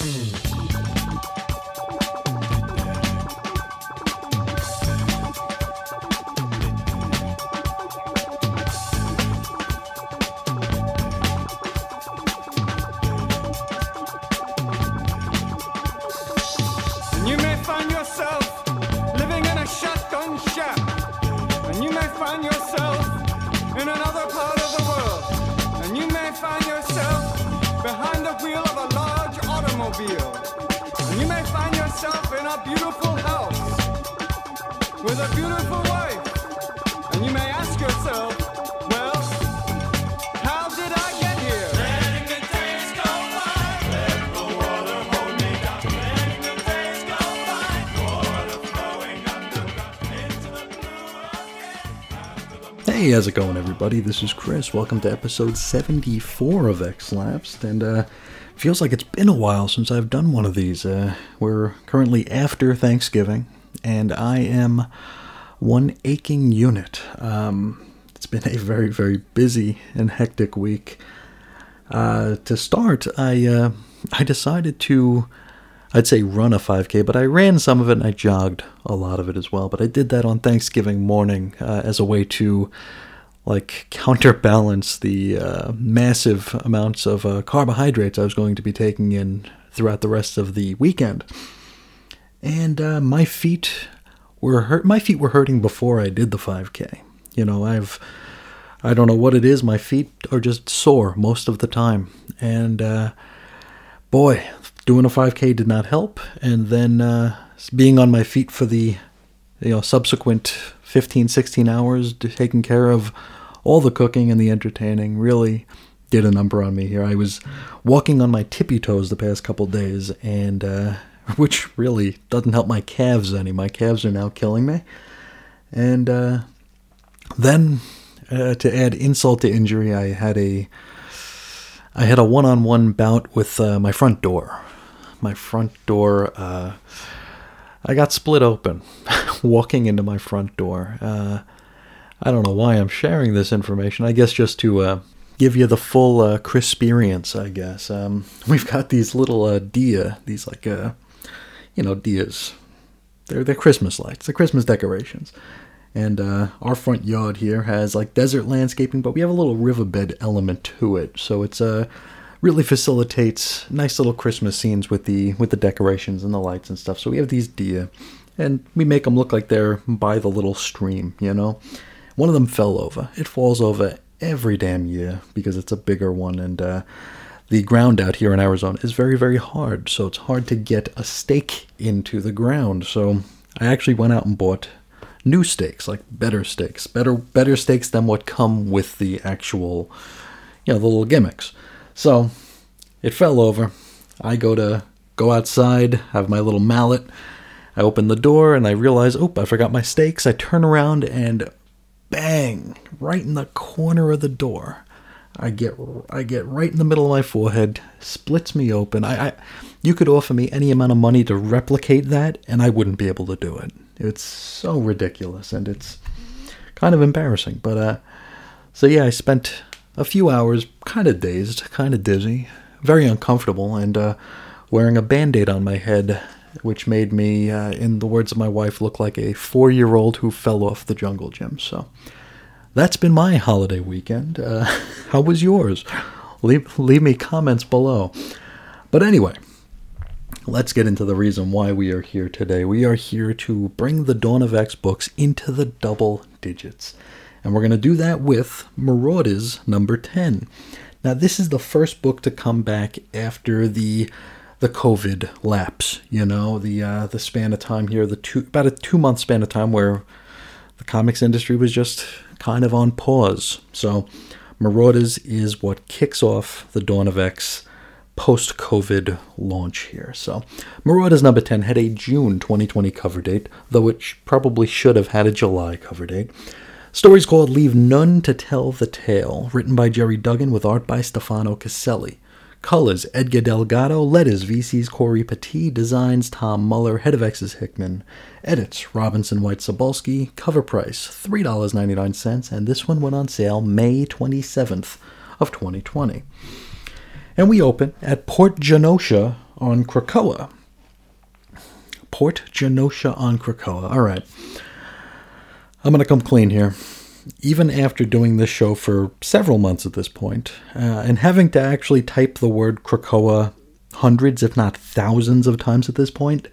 Mm-hmm. Everybody? This is Chris. Welcome to episode 74 of X Lapsed, and uh, feels like it's been a while since I've done one of these. Uh, we're currently after Thanksgiving, and I am one aching unit. Um, it's been a very, very busy and hectic week. Uh, to start, I uh, I decided to, I'd say run a 5K, but I ran some of it and I jogged a lot of it as well. But I did that on Thanksgiving morning uh, as a way to like counterbalance the uh, massive amounts of uh, carbohydrates I was going to be taking in throughout the rest of the weekend. And uh, my feet were hurt. My feet were hurting before I did the 5K. You know, I've I don't know what it is. My feet are just sore most of the time, and uh, boy, doing a 5K did not help. And then uh, being on my feet for the you know subsequent 15, 16 hours, taking care of all the cooking and the entertaining, really did a number on me here. I was walking on my tippy toes the past couple days, and uh, which really doesn't help my calves any. My calves are now killing me, and uh, then uh, to add insult to injury, I had a I had a one-on-one bout with uh, my front door. My front door, uh, I got split open walking into my front door. Uh, I don't know why I'm sharing this information. I guess just to uh, give you the full uh, experience. I guess um, we've got these little uh, dia, these like uh, you know dias. They're they're Christmas lights, the Christmas decorations. And uh, our front yard here has like desert landscaping, but we have a little riverbed element to it, so it's uh, really facilitates nice little Christmas scenes with the with the decorations and the lights and stuff. So we have these dia, and we make them look like they're by the little stream, you know. One of them fell over. It falls over every damn year because it's a bigger one, and uh, the ground out here in Arizona is very very hard, so it's hard to get a stake into the ground. So I actually went out and bought new stakes, like better stakes, better better stakes than what come with the actual, you know, the little gimmicks. So it fell over. I go to go outside, have my little mallet. I open the door and I realize, oh, I forgot my stakes. I turn around and bang, right in the corner of the door. I get I get right in the middle of my forehead, splits me open. I, I you could offer me any amount of money to replicate that, and I wouldn't be able to do it. It's so ridiculous, and it's kind of embarrassing. But uh, so yeah, I spent a few hours kind of dazed, kind of dizzy, very uncomfortable, and uh, wearing a band-aid on my head, which made me, uh, in the words of my wife, look like a four-year-old who fell off the jungle gym. So that's been my holiday weekend. Uh, how was yours? Leave leave me comments below. But anyway, let's get into the reason why we are here today. We are here to bring the Dawn of X books into the double digits. And we're going to do that with Marauders number 10. Now, this is the first book to come back after the the COVID lapse, you know, the uh, the span of time here, the two about a 2 month span of time where the comics industry was just kind of on pause. So, Marauders is what kicks off the Dawn of X post COVID launch here. So, Marauders number 10 had a June 2020 cover date, though it sh- probably should have had a July cover date. Story's called Leave None to Tell the Tale, written by Gerry Duggan with art by Stefano Caselli. Colors Edgar Delgado, letters VC's Cory Petit, designs Tom Muller, head of X's Hickman, edits Robinson White Sobolski, cover price $3.99, and this one went on sale May 27th of 2020. And we open at Port Genosha on Krakoa. Port Genosha on Krakoa. All right. I'm going to come clean here. Even after doing this show for several months at this point, uh, and having to actually type the word Krakoa hundreds, if not thousands of times at this point,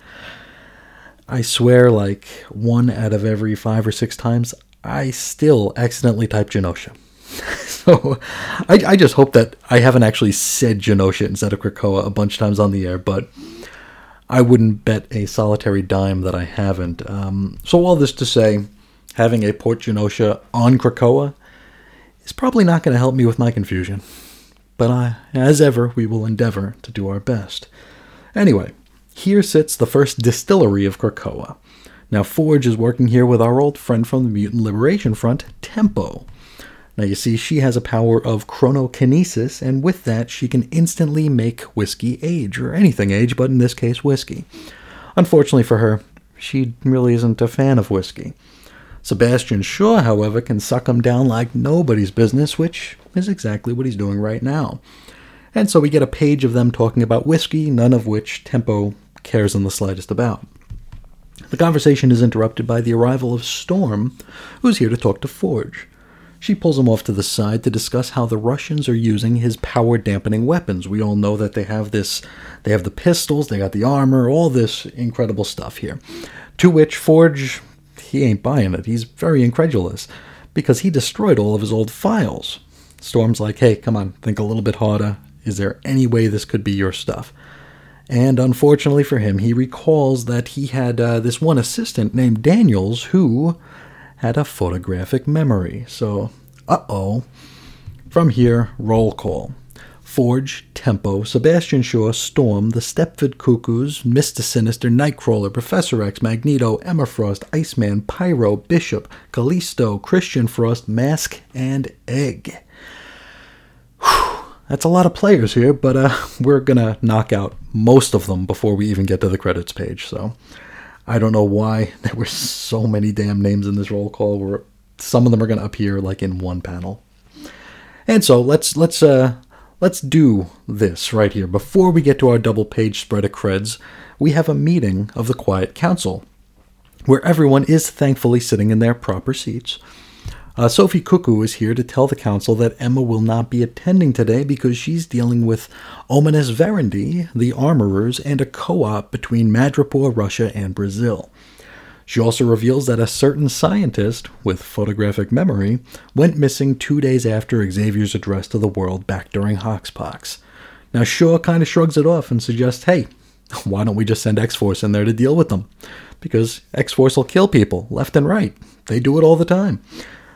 I swear, like one out of every five or six times, I still accidentally type Genosha. so I, I, just hope that I haven't actually said Genosha instead of Krakoa a bunch of times on the air, but I wouldn't bet a solitary dime that I haven't. Um, so all this to say, having a Port Genosha on Krakoa is probably not going to help me with my confusion. But I, as ever, we will endeavor to do our best. Anyway, here sits the first distillery of Krakoa. Now, Forge is working here with our old friend from the Mutant Liberation Front, Tempo. Now, you see, she has a power of chronokinesis, and with that, she can instantly make whiskey age, or anything age, but in this case, whiskey. Unfortunately for her, she really isn't a fan of whiskey. Sebastian Shaw, however, can suck him down like nobody's business, which is exactly what he's doing right now. And so we get a page of them talking about whiskey, none of which Tempo cares in the slightest about. The conversation is interrupted by the arrival of Storm, who's here to talk to Forge. She pulls him off to the side to discuss how the Russians are using his power dampening weapons. We all know that they have this, they have the pistols, they got the armor, all this incredible stuff here. To which Forge, he ain't buying it. He's very incredulous because he destroyed all of his old files. Storm's like, hey, come on, think a little bit harder. Is there any way this could be your stuff? And unfortunately for him, he recalls that he had uh, this one assistant named Daniels who had a photographic memory. So, uh oh. From here, roll call. Forge, Tempo, Sebastian Shaw, Storm, the Stepford Cuckoos, Mr. Sinister, Nightcrawler, Professor X, Magneto, Emma Frost, Iceman, Pyro, Bishop, Callisto, Christian Frost, Mask, and Egg. Whew, that's a lot of players here, but uh, we're gonna knock out most of them before we even get to the credits page. So I don't know why there were so many damn names in this roll call. Where some of them are going to appear like in one panel. And so let's let's uh let's do this right here before we get to our double page spread of creds. We have a meeting of the Quiet Council, where everyone is thankfully sitting in their proper seats. Uh, Sophie Cuckoo is here to tell the council that Emma will not be attending today because she's dealing with Homines Verendi, the armorers, and a co op between Madripoor, Russia, and Brazil. She also reveals that a certain scientist, with photographic memory, went missing two days after Xavier's address to the world back during Hoxpox. Now, Shaw kind of shrugs it off and suggests, hey, why don't we just send X Force in there to deal with them? Because X Force will kill people left and right. They do it all the time.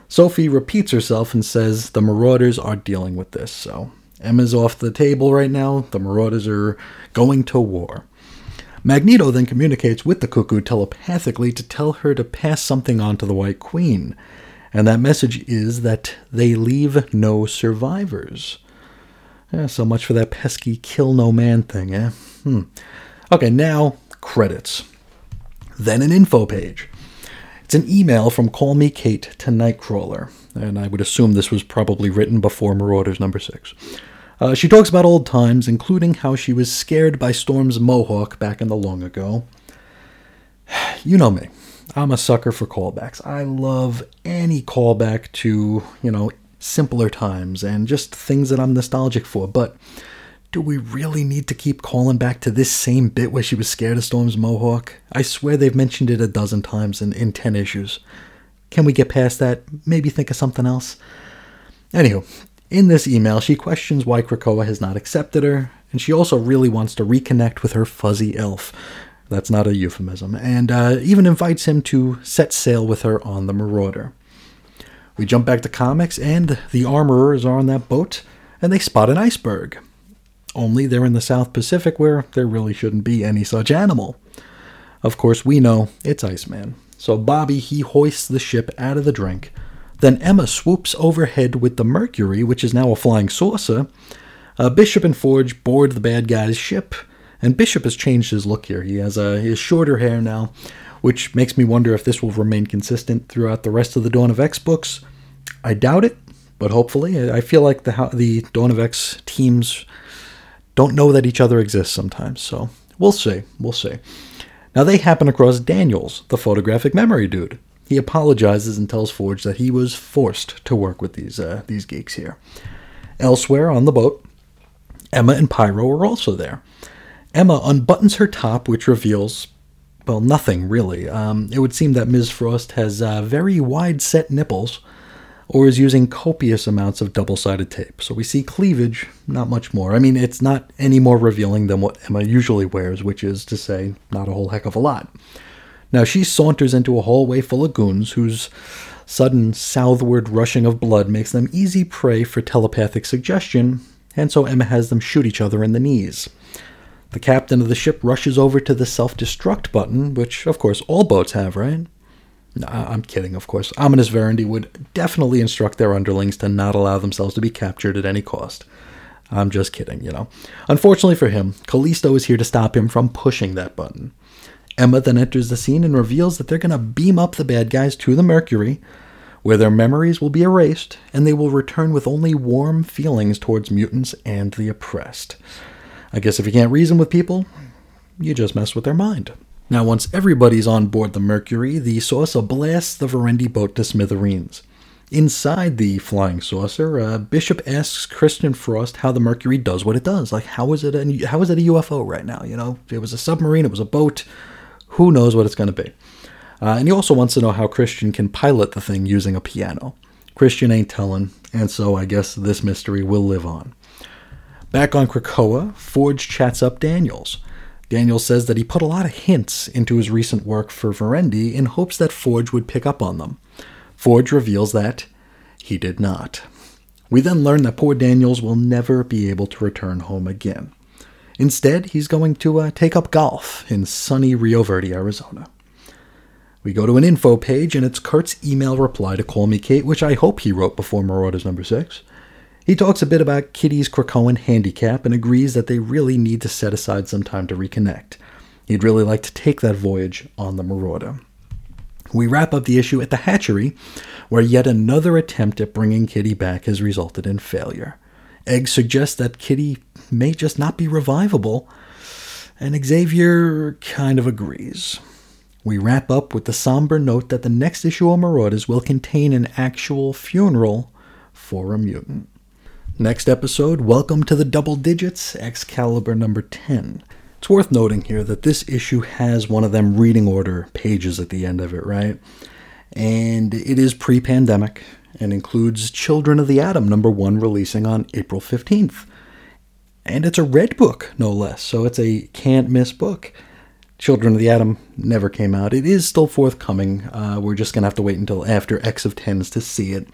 Sophie repeats herself and says the Marauders are dealing with this. So Emma's off the table right now. The Marauders are going to war. Magneto then communicates with the Cuckoo telepathically to tell her to pass something on to the White Queen. And that message is that they leave no survivors. Yeah, so much for that pesky kill no man thing, eh? Hmm. Okay, now credits. Then an info page. It's an email from Call Me Kate to Nightcrawler, and I would assume this was probably written before Marauders number six. Uh, she talks about old times, including how she was scared by Storm's mohawk back in the long ago. You know me. I'm a sucker for callbacks. I love any callback to, you know, simpler times and just things that I'm nostalgic for. But do we really need to keep calling back to this same bit where she was scared of Storm's mohawk? I swear they've mentioned it a dozen times in, in 10 issues. Can we get past that? Maybe think of something else? Anywho, in this email, she questions why Krakoa has not accepted her, and she also really wants to reconnect with her fuzzy elf. That's not a euphemism, and uh, even invites him to set sail with her on the Marauder. We jump back to comics, and the armorers are on that boat, and they spot an iceberg. Only they're in the South Pacific where there really shouldn't be any such animal. Of course, we know it's Iceman. So Bobby, he hoists the ship out of the drink. Then Emma swoops overhead with the Mercury, which is now a flying saucer. Uh, Bishop and Forge board the bad guy's ship, and Bishop has changed his look here. He has uh, his shorter hair now, which makes me wonder if this will remain consistent throughout the rest of the Dawn of X books. I doubt it, but hopefully. I feel like the the Dawn of X teams don't know that each other exists sometimes. So we'll see. We'll see. Now they happen across Daniels, the photographic memory dude. He apologizes and tells Forge that he was forced to work with these uh, these geeks here. Elsewhere on the boat, Emma and Pyro are also there. Emma unbuttons her top, which reveals, well, nothing really. Um, it would seem that Ms. Frost has uh, very wide set nipples, or is using copious amounts of double sided tape. So we see cleavage, not much more. I mean, it's not any more revealing than what Emma usually wears, which is to say, not a whole heck of a lot. Now she saunters into a hallway full of goons whose sudden southward rushing of blood makes them easy prey for telepathic suggestion, and so Emma has them shoot each other in the knees. The captain of the ship rushes over to the self destruct button, which, of course, all boats have, right? No, I'm kidding, of course. Homines Verendi would definitely instruct their underlings to not allow themselves to be captured at any cost. I'm just kidding, you know. Unfortunately for him, Callisto is here to stop him from pushing that button. Emma then enters the scene and reveals that they're going to beam up the bad guys to the Mercury, where their memories will be erased and they will return with only warm feelings towards mutants and the oppressed. I guess if you can't reason with people, you just mess with their mind. Now, once everybody's on board the Mercury, the saucer blasts the Verendi boat to smithereens. Inside the flying saucer, uh, Bishop asks Christian Frost how the Mercury does what it does. Like, how is it? A, how is it a UFO right now? You know, it was a submarine, it was a boat. Who knows what it's going to be? Uh, and he also wants to know how Christian can pilot the thing using a piano. Christian ain't telling, and so I guess this mystery will live on. Back on Krakoa, Forge chats up Daniels. Daniel says that he put a lot of hints into his recent work for Verendi in hopes that Forge would pick up on them. Forge reveals that he did not. We then learn that poor Daniels will never be able to return home again. Instead, he's going to uh, take up golf in sunny Rio Verde, Arizona. We go to an info page, and it's Kurt's email reply to Call Me Kate, which I hope he wrote before Marauders number 6. He talks a bit about Kitty's Krakoan handicap and agrees that they really need to set aside some time to reconnect. He'd really like to take that voyage on the Marauder. We wrap up the issue at the hatchery, where yet another attempt at bringing Kitty back has resulted in failure. Egg suggests that Kitty may just not be revivable, and Xavier kind of agrees. We wrap up with the somber note that the next issue of Marauders will contain an actual funeral for a mutant. Next episode, welcome to the double digits, Excalibur number 10. It's worth noting here that this issue has one of them reading order pages at the end of it, right? And it is pre pandemic and includes Children of the Atom number 1 releasing on April 15th. And it's a red book, no less, so it's a can't miss book. Children of the Atom never came out. It is still forthcoming. Uh, we're just going to have to wait until after X of Tens to see it.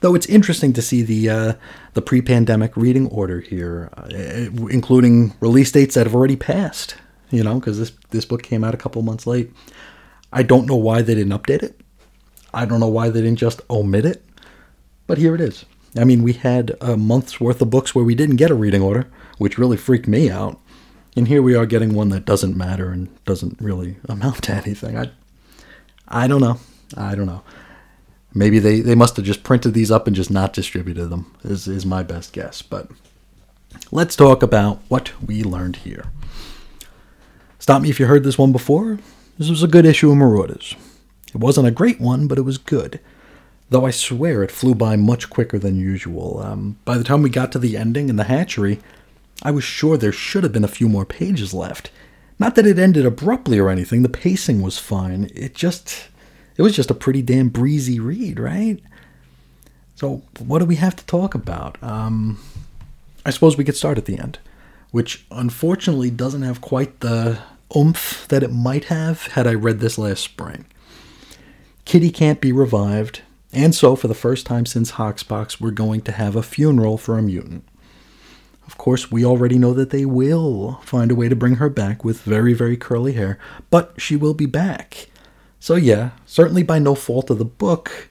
Though it's interesting to see the uh, the pre-pandemic reading order here, uh, including release dates that have already passed. You know, because this this book came out a couple months late. I don't know why they didn't update it. I don't know why they didn't just omit it. But here it is. I mean, we had a month's worth of books where we didn't get a reading order, which really freaked me out. And here we are getting one that doesn't matter and doesn't really amount to anything. I, I don't know. I don't know. Maybe they, they must have just printed these up and just not distributed them, is, is my best guess. But let's talk about what we learned here. Stop me if you heard this one before. This was a good issue of Marauders. It wasn't a great one, but it was good. Though I swear it flew by much quicker than usual. Um, by the time we got to the ending in the hatchery, I was sure there should have been a few more pages left. Not that it ended abruptly or anything, the pacing was fine. It just it was just a pretty damn breezy read, right? So, what do we have to talk about? Um, I suppose we could start at the end, which unfortunately doesn't have quite the oomph that it might have had I read this last spring. Kitty can't be revived, and so for the first time since Hoxpox, we're going to have a funeral for a mutant. Of course, we already know that they will find a way to bring her back with very, very curly hair, but she will be back. So, yeah, certainly by no fault of the book,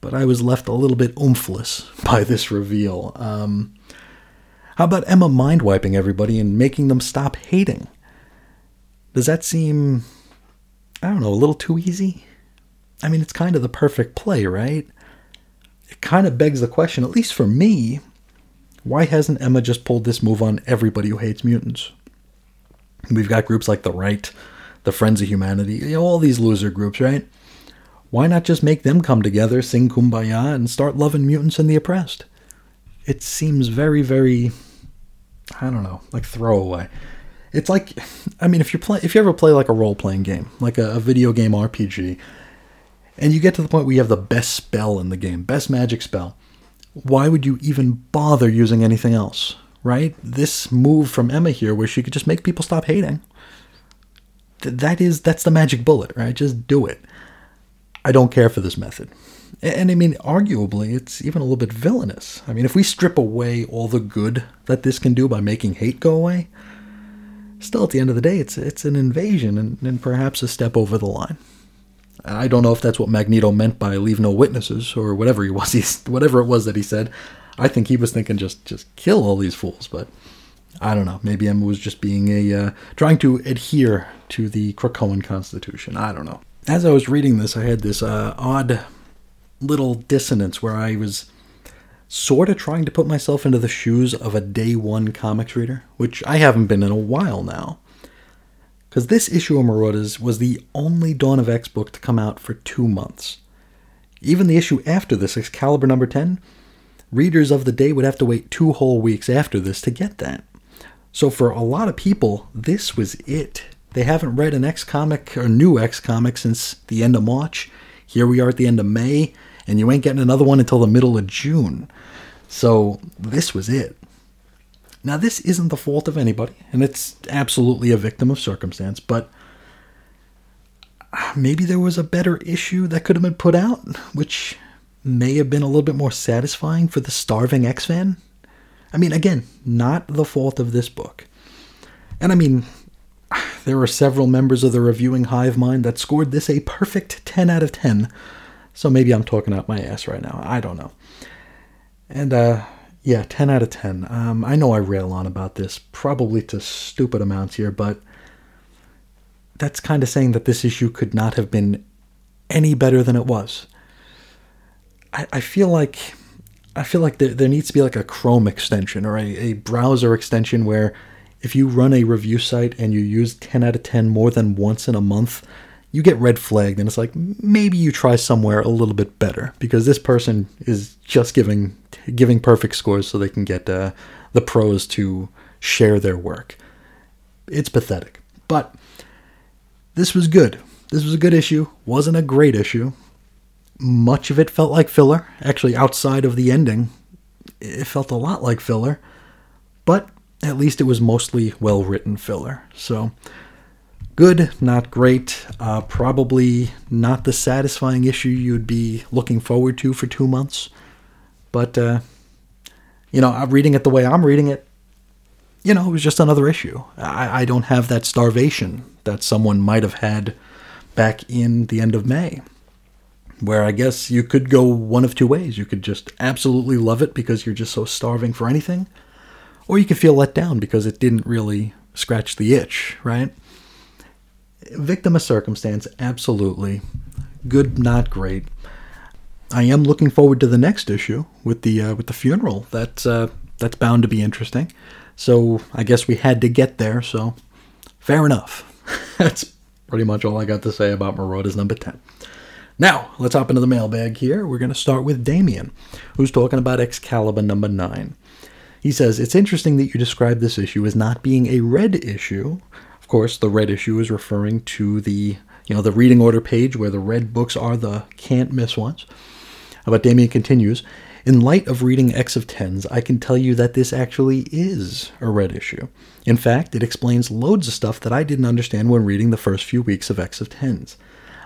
but I was left a little bit oomphless by this reveal. Um, how about Emma mind wiping everybody and making them stop hating? Does that seem, I don't know, a little too easy? I mean, it's kind of the perfect play, right? It kind of begs the question, at least for me, Why hasn't Emma just pulled this move on everybody who hates mutants? We've got groups like the right, the Friends of Humanity, you know, all these loser groups, right? Why not just make them come together, sing kumbaya, and start loving mutants and the oppressed? It seems very, very, I don't know, like throwaway. It's like, I mean, if you play, if you ever play like a role playing game, like a, a video game RPG, and you get to the point where you have the best spell in the game, best magic spell, why would you even bother using anything else? Right? This move from Emma here, where she could just make people stop hating, th- that is that's the magic bullet, right? Just do it. I don't care for this method. And, and I mean, arguably, it's even a little bit villainous. I mean, if we strip away all the good that this can do by making hate go away, still at the end of the day, it's it's an invasion and, and perhaps a step over the line. I don't know if that's what Magneto meant by leave no witnesses or whatever he was. He's, whatever it was that he said. I think he was thinking just just kill all these fools, but I don't know. Maybe Emma was just being a uh, trying to adhere to the Krakoan Constitution. I don't know. As I was reading this, I had this uh, odd little dissonance where I was sort of trying to put myself into the shoes of a day one comics reader, which I haven't been in a while now. Because this issue of Marauders was the only Dawn of X book to come out for two months. Even the issue after this, Excalibur number 10, readers of the day would have to wait two whole weeks after this to get that. So for a lot of people, this was it. They haven't read an X comic or new X comic since the end of March. Here we are at the end of May, and you ain't getting another one until the middle of June. So this was it. Now, this isn't the fault of anybody, and it's absolutely a victim of circumstance, but maybe there was a better issue that could have been put out, which may have been a little bit more satisfying for the starving X fan. I mean, again, not the fault of this book. And I mean, there are several members of the reviewing hive mind that scored this a perfect 10 out of 10. So maybe I'm talking out my ass right now. I don't know. And uh yeah, 10 out of 10. Um, I know I rail on about this, probably to stupid amounts here, but that's kind of saying that this issue could not have been any better than it was. I, I feel like I feel like there, there needs to be like a Chrome extension or a, a browser extension where if you run a review site and you use 10 out of 10 more than once in a month, you get red flagged and it's like maybe you try somewhere a little bit better because this person is just giving giving perfect scores so they can get uh, the pros to share their work. It's pathetic, but this was good. This was a good issue. wasn't a great issue. Much of it felt like filler. Actually, outside of the ending, it felt a lot like filler, but at least it was mostly well written filler. So good, not great. Uh, probably not the satisfying issue you'd be looking forward to for two months. But, uh, you know, I'm reading it the way I'm reading it. You know, it was just another issue. I, I don't have that starvation that someone might have had back in the end of May, where I guess you could go one of two ways. You could just absolutely love it because you're just so starving for anything, or you could feel let down because it didn't really scratch the itch, right? Victim of circumstance, absolutely. Good, not great. I am looking forward to the next issue with the uh, with the funeral. That's uh, that's bound to be interesting. So I guess we had to get there. So fair enough. that's pretty much all I got to say about Marauders number ten. Now let's hop into the mailbag here. We're going to start with Damien, who's talking about Excalibur number nine. He says it's interesting that you describe this issue as not being a red issue. Course, the red issue is referring to the you know the reading order page where the red books are the can't miss ones. But Damien continues In light of reading X of Tens, I can tell you that this actually is a red issue. In fact, it explains loads of stuff that I didn't understand when reading the first few weeks of X of Tens.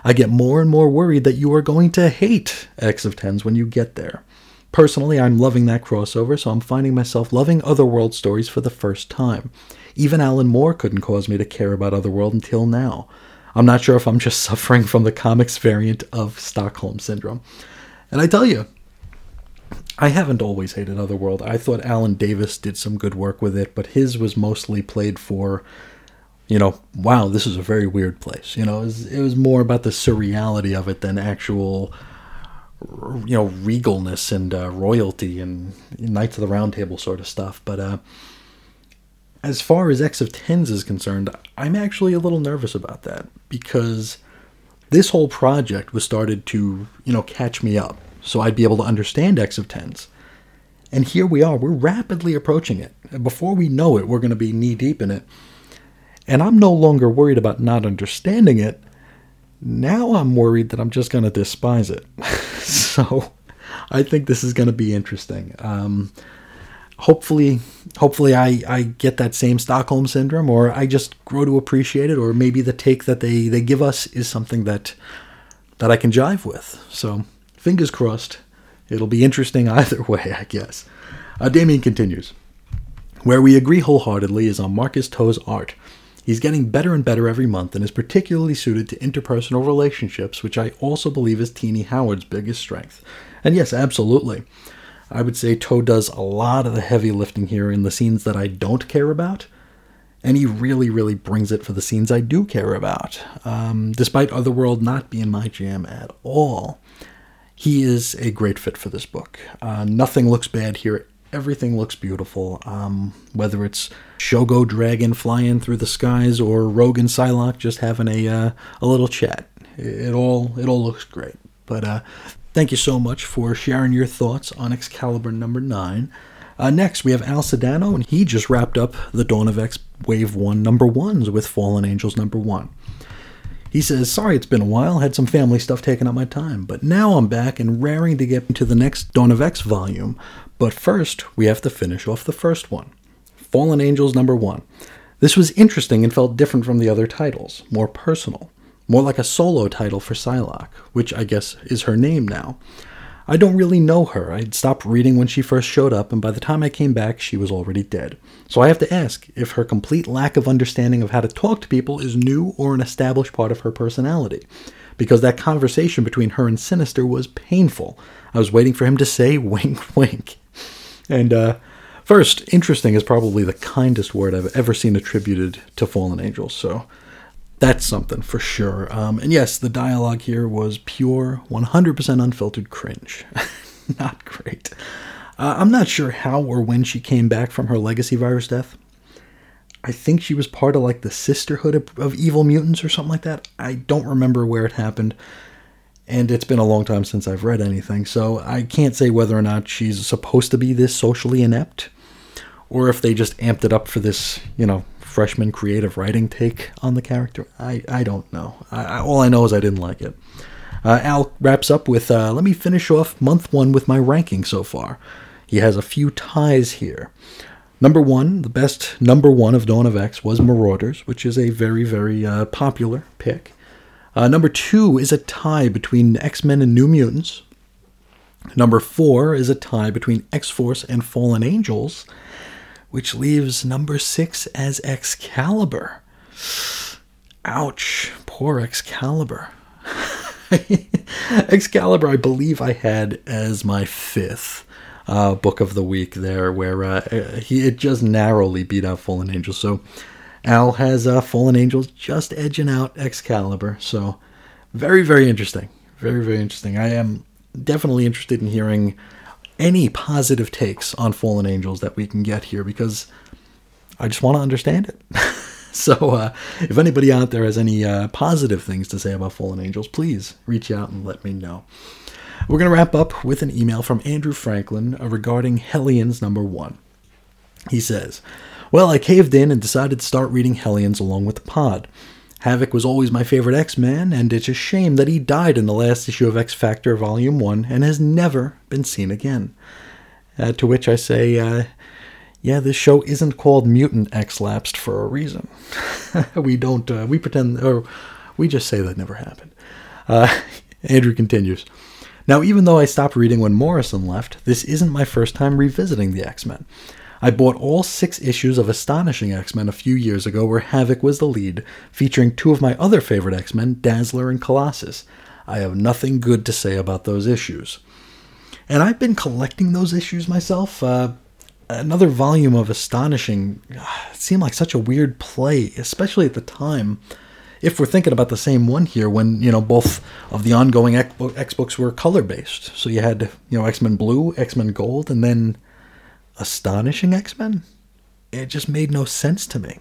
I get more and more worried that you are going to hate X of Tens when you get there. Personally, I'm loving that crossover, so I'm finding myself loving Otherworld stories for the first time. Even Alan Moore couldn't cause me to care about Otherworld until now. I'm not sure if I'm just suffering from the comics variant of Stockholm Syndrome. And I tell you, I haven't always hated Otherworld. I thought Alan Davis did some good work with it, but his was mostly played for, you know, wow, this is a very weird place. You know, it was, it was more about the surreality of it than actual you know regalness and uh, royalty and Knights of the Round Table sort of stuff. But uh, as far as X of Tens is concerned, I'm actually a little nervous about that because this whole project was started to you know catch me up, so I'd be able to understand X of Tens. And here we are, we're rapidly approaching it. And before we know it, we're going to be knee deep in it. And I'm no longer worried about not understanding it. Now I'm worried that I'm just going to despise it. so I think this is going to be interesting. Um, hopefully, hopefully I, I get that same Stockholm syndrome, or I just grow to appreciate it, or maybe the take that they, they give us is something that that I can jive with. So fingers crossed. It'll be interesting either way, I guess. Uh, Damien continues. Where we agree wholeheartedly is on Marcus To's art. He's getting better and better every month and is particularly suited to interpersonal relationships, which I also believe is Tini Howard's biggest strength. And yes, absolutely. I would say To does a lot of the heavy lifting here in the scenes that I don't care about, and he really, really brings it for the scenes I do care about. Um, despite Otherworld not being my jam at all, he is a great fit for this book. Uh, nothing looks bad here everything looks beautiful. Um, whether it's Shogo Dragon flying through the skies or Rogue and Psylocke just having a uh, a little chat, it, all it all looks great. But uh, thank you so much for sharing your thoughts on Excalibur number nine. Uh, next, we have Al Sedano, and he just wrapped up the Dawn of X Wave 1 number ones with Fallen Angels number 1. He says, Sorry it's been a while, had some family stuff taking up my time, but now I'm back and raring to get into the next Dawn of X volume, but first, we have to finish off the first one Fallen Angels number one. This was interesting and felt different from the other titles, more personal, more like a solo title for Psylocke, which I guess is her name now. I don't really know her. I'd stopped reading when she first showed up, and by the time I came back, she was already dead. So I have to ask if her complete lack of understanding of how to talk to people is new or an established part of her personality. Because that conversation between her and Sinister was painful. I was waiting for him to say wink, wink. And uh, first, interesting is probably the kindest word I've ever seen attributed to fallen angels. So that's something for sure. Um, and yes, the dialogue here was pure, 100% unfiltered cringe. not great. Uh, I'm not sure how or when she came back from her legacy virus death. I think she was part of like the Sisterhood of, of Evil Mutants or something like that. I don't remember where it happened and it's been a long time since I've read anything, so I can't say whether or not she's supposed to be this socially inept, or if they just amped it up for this, you know, freshman creative writing take on the character. I, I don't know. I, all I know is I didn't like it. Uh, Al wraps up with uh, Let me finish off month one with my ranking so far. He has a few ties here. Number one, the best number one of Dawn of X was Marauders, which is a very, very uh, popular pick. Uh, number two is a tie between X Men and New Mutants. Number four is a tie between X Force and Fallen Angels, which leaves number six as Excalibur. Ouch, poor Excalibur. Excalibur, I believe I had as my fifth uh, book of the week there, where uh, he it just narrowly beat out Fallen Angels. So Al has uh, Fallen Angels just edging out Excalibur. So very, very interesting. Very, very interesting. I am definitely interested in hearing any positive takes on Fallen Angels that we can get here because I just want to understand it. so, uh, if anybody out there has any uh, positive things to say about Fallen Angels, please reach out and let me know. We're going to wrap up with an email from Andrew Franklin regarding Hellions number one. He says, well, I caved in and decided to start reading Hellions along with the pod. Havoc was always my favorite X Man, and it's a shame that he died in the last issue of X Factor Volume 1 and has never been seen again. Uh, to which I say, uh, yeah, this show isn't called Mutant X Lapsed for a reason. we don't, uh, we pretend, or we just say that never happened. Uh, Andrew continues. Now, even though I stopped reading when Morrison left, this isn't my first time revisiting the X Men. I bought all six issues of Astonishing X Men a few years ago, where Havoc was the lead, featuring two of my other favorite X Men, Dazzler and Colossus. I have nothing good to say about those issues. And I've been collecting those issues myself. Uh, another volume of Astonishing uh, seemed like such a weird play, especially at the time. if we're thinking about the same one here, when you know both of the ongoing X books were color based, so you had you know X Men Blue, X Men Gold, and then Astonishing X Men. It just made no sense to me.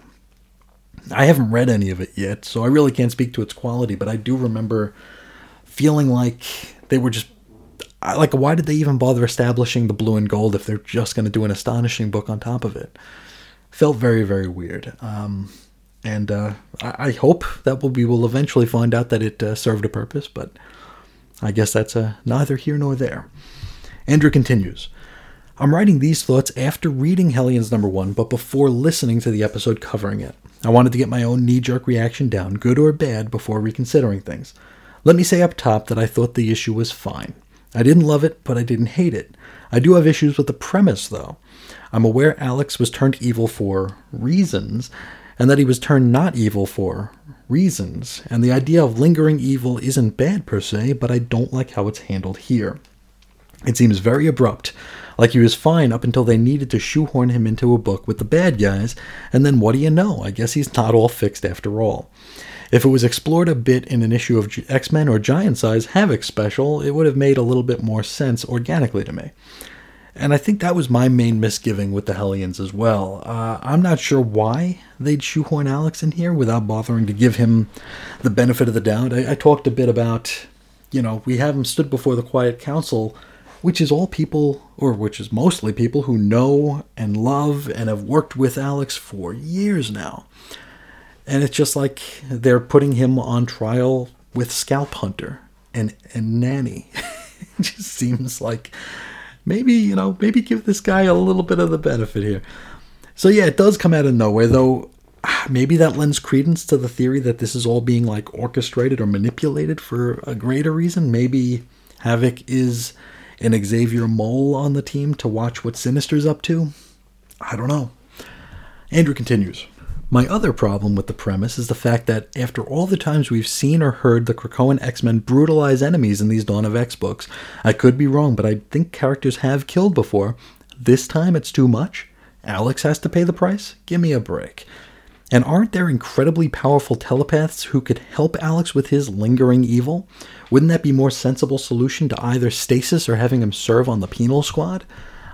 I haven't read any of it yet, so I really can't speak to its quality. But I do remember feeling like they were just like, why did they even bother establishing the Blue and Gold if they're just going to do an Astonishing book on top of it? Felt very very weird. Um, and uh, I, I, hope that we will eventually find out that it uh, served a purpose, but I guess that's uh, neither here nor there. Andrew continues. I'm writing these thoughts after reading Hellions number one, but before listening to the episode covering it. I wanted to get my own knee jerk reaction down, good or bad, before reconsidering things. Let me say up top that I thought the issue was fine. I didn't love it, but I didn't hate it. I do have issues with the premise, though. I'm aware Alex was turned evil for reasons, and that he was turned not evil for reasons. And the idea of lingering evil isn't bad per se, but I don't like how it's handled here. It seems very abrupt, like he was fine up until they needed to shoehorn him into a book with the bad guys, and then what do you know? I guess he's not all fixed after all. If it was explored a bit in an issue of X Men or Giant Size Havoc special, it would have made a little bit more sense organically to me. And I think that was my main misgiving with the Hellions as well. Uh, I'm not sure why they'd shoehorn Alex in here without bothering to give him the benefit of the doubt. I, I talked a bit about, you know, we have him stood before the Quiet Council, which is all people, or which is mostly people who know and love and have worked with Alex for years now. And it's just like they're putting him on trial with Scalphunter and, and Nanny. it just seems like maybe, you know, maybe give this guy a little bit of the benefit here. So yeah, it does come out of nowhere, though maybe that lends credence to the theory that this is all being like orchestrated or manipulated for a greater reason. Maybe Havoc is an Xavier Mole on the team to watch what Sinister's up to. I don't know. Andrew continues. My other problem with the premise is the fact that after all the times we've seen or heard the Krakoan X Men brutalize enemies in these Dawn of X books, I could be wrong, but I think characters have killed before. This time it's too much? Alex has to pay the price? Give me a break. And aren't there incredibly powerful telepaths who could help Alex with his lingering evil? Wouldn't that be more sensible solution to either stasis or having him serve on the penal squad?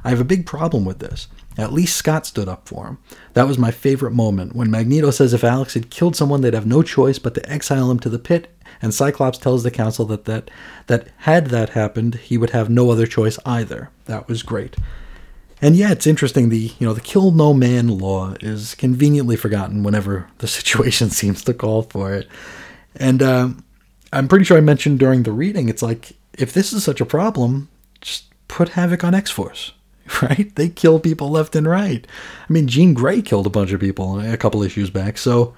I have a big problem with this. At least Scott stood up for him. That was my favorite moment when Magneto says if Alex had killed someone, they'd have no choice but to exile him to the pit, and Cyclops tells the council that that, that had that happened, he would have no other choice either. That was great. And yeah, it's interesting. The you know the kill no man law is conveniently forgotten whenever the situation seems to call for it. And uh, I'm pretty sure I mentioned during the reading, it's like if this is such a problem, just put Havoc on X Force right? They kill people left and right. I mean, Jean Grey killed a bunch of people a couple issues back, so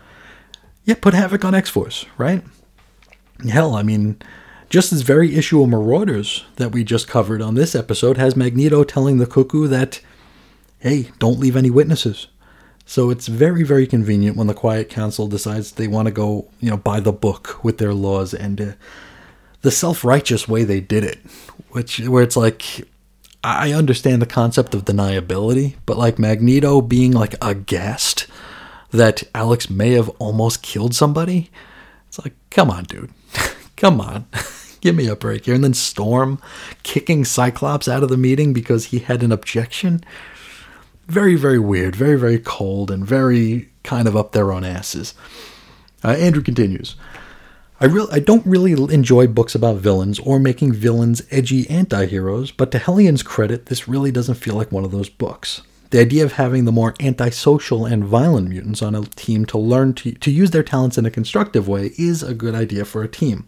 yeah, put Havoc on X Force, right? Hell, I mean, just this very issue of Marauders that we just covered on this episode has Magneto telling the Cuckoo that, hey, don't leave any witnesses. So it's very, very convenient when the Quiet Council decides they want to go, you know, by the book with their laws and uh, the self-righteous way they did it, which where it's like I understand the concept of deniability, but like Magneto being like a guest that Alex may have almost killed somebody, it's like, come on, dude. come on. Give me a break here. And then Storm kicking Cyclops out of the meeting because he had an objection. Very, very weird. Very, very cold and very kind of up their own asses. Uh, Andrew continues. I really I don't really enjoy books about villains or making villains edgy anti-heroes, but to Hellion's credit, this really doesn't feel like one of those books. The idea of having the more antisocial and violent mutants on a team to learn to, to use their talents in a constructive way is a good idea for a team.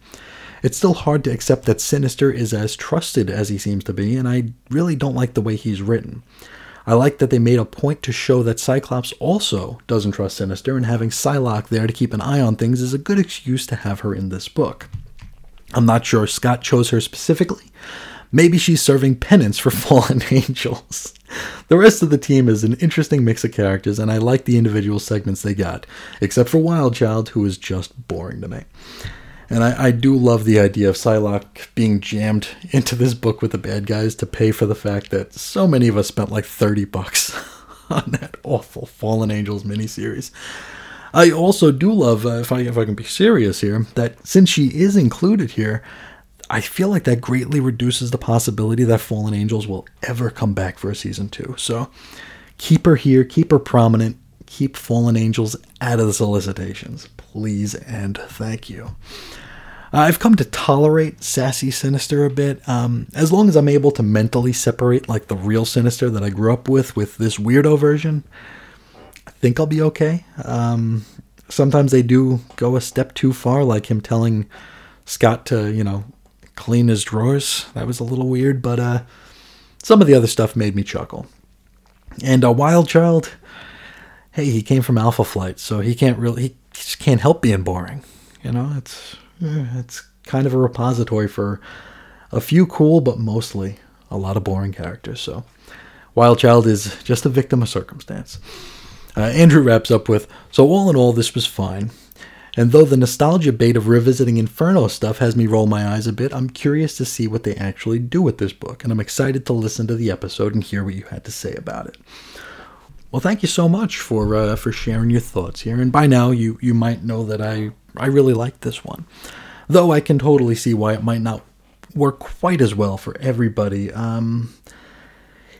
It's still hard to accept that Sinister is as trusted as he seems to be, and I really don't like the way he's written. I like that they made a point to show that Cyclops also doesn't trust Sinister, and having Psylocke there to keep an eye on things is a good excuse to have her in this book. I'm not sure Scott chose her specifically. Maybe she's serving penance for fallen angels. The rest of the team is an interesting mix of characters, and I like the individual segments they got, except for Wildchild, who is just boring to me. And I, I do love the idea of Psylocke being jammed into this book with the bad guys to pay for the fact that so many of us spent like 30 bucks on that awful Fallen Angels miniseries. I also do love, uh, if I if I can be serious here, that since she is included here, I feel like that greatly reduces the possibility that Fallen Angels will ever come back for a season two. So keep her here, keep her prominent, keep Fallen Angels out of the solicitations, please and thank you. I've come to tolerate sassy Sinister a bit, um, as long as I'm able to mentally separate like the real Sinister that I grew up with with this weirdo version I think I'll be okay. Um, sometimes they do go a step too far, like him telling Scott to, you know, clean his drawers. That was a little weird, but uh, some of the other stuff made me chuckle. And a wild child, hey, he came from Alpha Flight, so he can't really, he just can't help being boring. You know, it's eh, it's kind of a repository for a few cool, but mostly a lot of boring characters. So, Wild Child is just a victim of circumstance. Uh, Andrew wraps up with So, all in all, this was fine. And though the nostalgia bait of revisiting Inferno stuff has me roll my eyes a bit, I'm curious to see what they actually do with this book, and I'm excited to listen to the episode and hear what you had to say about it. Well, thank you so much for uh, for sharing your thoughts here, and by now you you might know that I I really like this one, though I can totally see why it might not work quite as well for everybody. Um,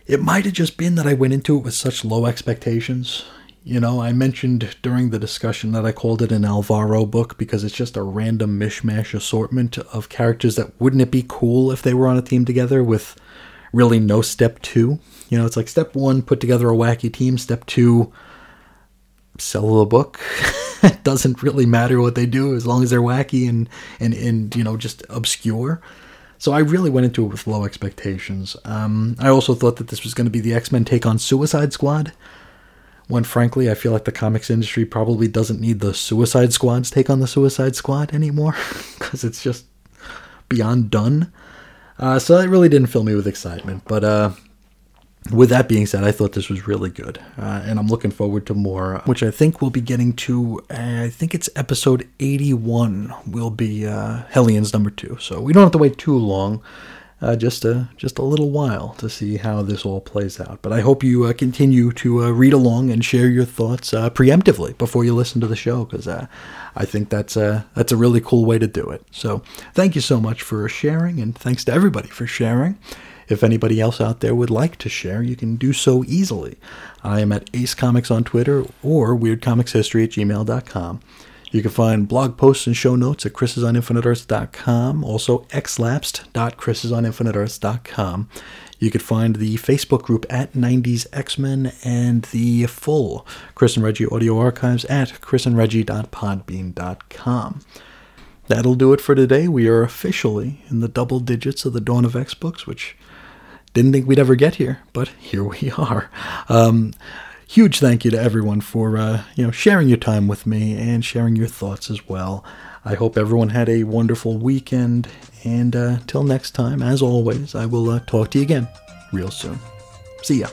it might have just been that I went into it with such low expectations. You know, I mentioned during the discussion that I called it an Alvaro book because it's just a random mishmash assortment of characters that wouldn't it be cool if they were on a team together with really no step two? You know, it's like step one, put together a wacky team. Step two, sell the book. it doesn't really matter what they do as long as they're wacky and, and, and you know, just obscure. So I really went into it with low expectations. Um, I also thought that this was going to be the X Men take on Suicide Squad when frankly I feel like the comics industry probably doesn't need the Suicide Squad's take on the Suicide Squad anymore because it's just beyond done. Uh, so that really didn't fill me with excitement. But uh, with that being said, I thought this was really good, uh, and I'm looking forward to more, which I think we'll be getting to. Uh, I think it's episode 81 will be uh, Hellions number two, so we don't have to wait too long uh, just a just a little while to see how this all plays out. But I hope you uh, continue to uh, read along and share your thoughts preemptively before you listen to the show, because I think that's a that's a really cool way to do it. So thank you so much for sharing, and thanks to everybody for sharing. If anybody else out there would like to share, you can do so easily. I am at Ace Comics on Twitter or WeirdComicsHistory at gmail.com. You can find blog posts and show notes at chrisisoninfiniteearths.com, also xlapsed.chrisisoninfiniteearths.com. You could find the Facebook group at 90s X-Men and the full Chris and Reggie audio archives at chrisandreggie.podbean.com. That'll do it for today. We are officially in the double digits of the Dawn of X books, which didn't think we'd ever get here, but here we are. Um, huge thank you to everyone for uh, you know sharing your time with me and sharing your thoughts as well. I hope everyone had a wonderful weekend, and uh, till next time, as always, I will uh, talk to you again real soon. See ya.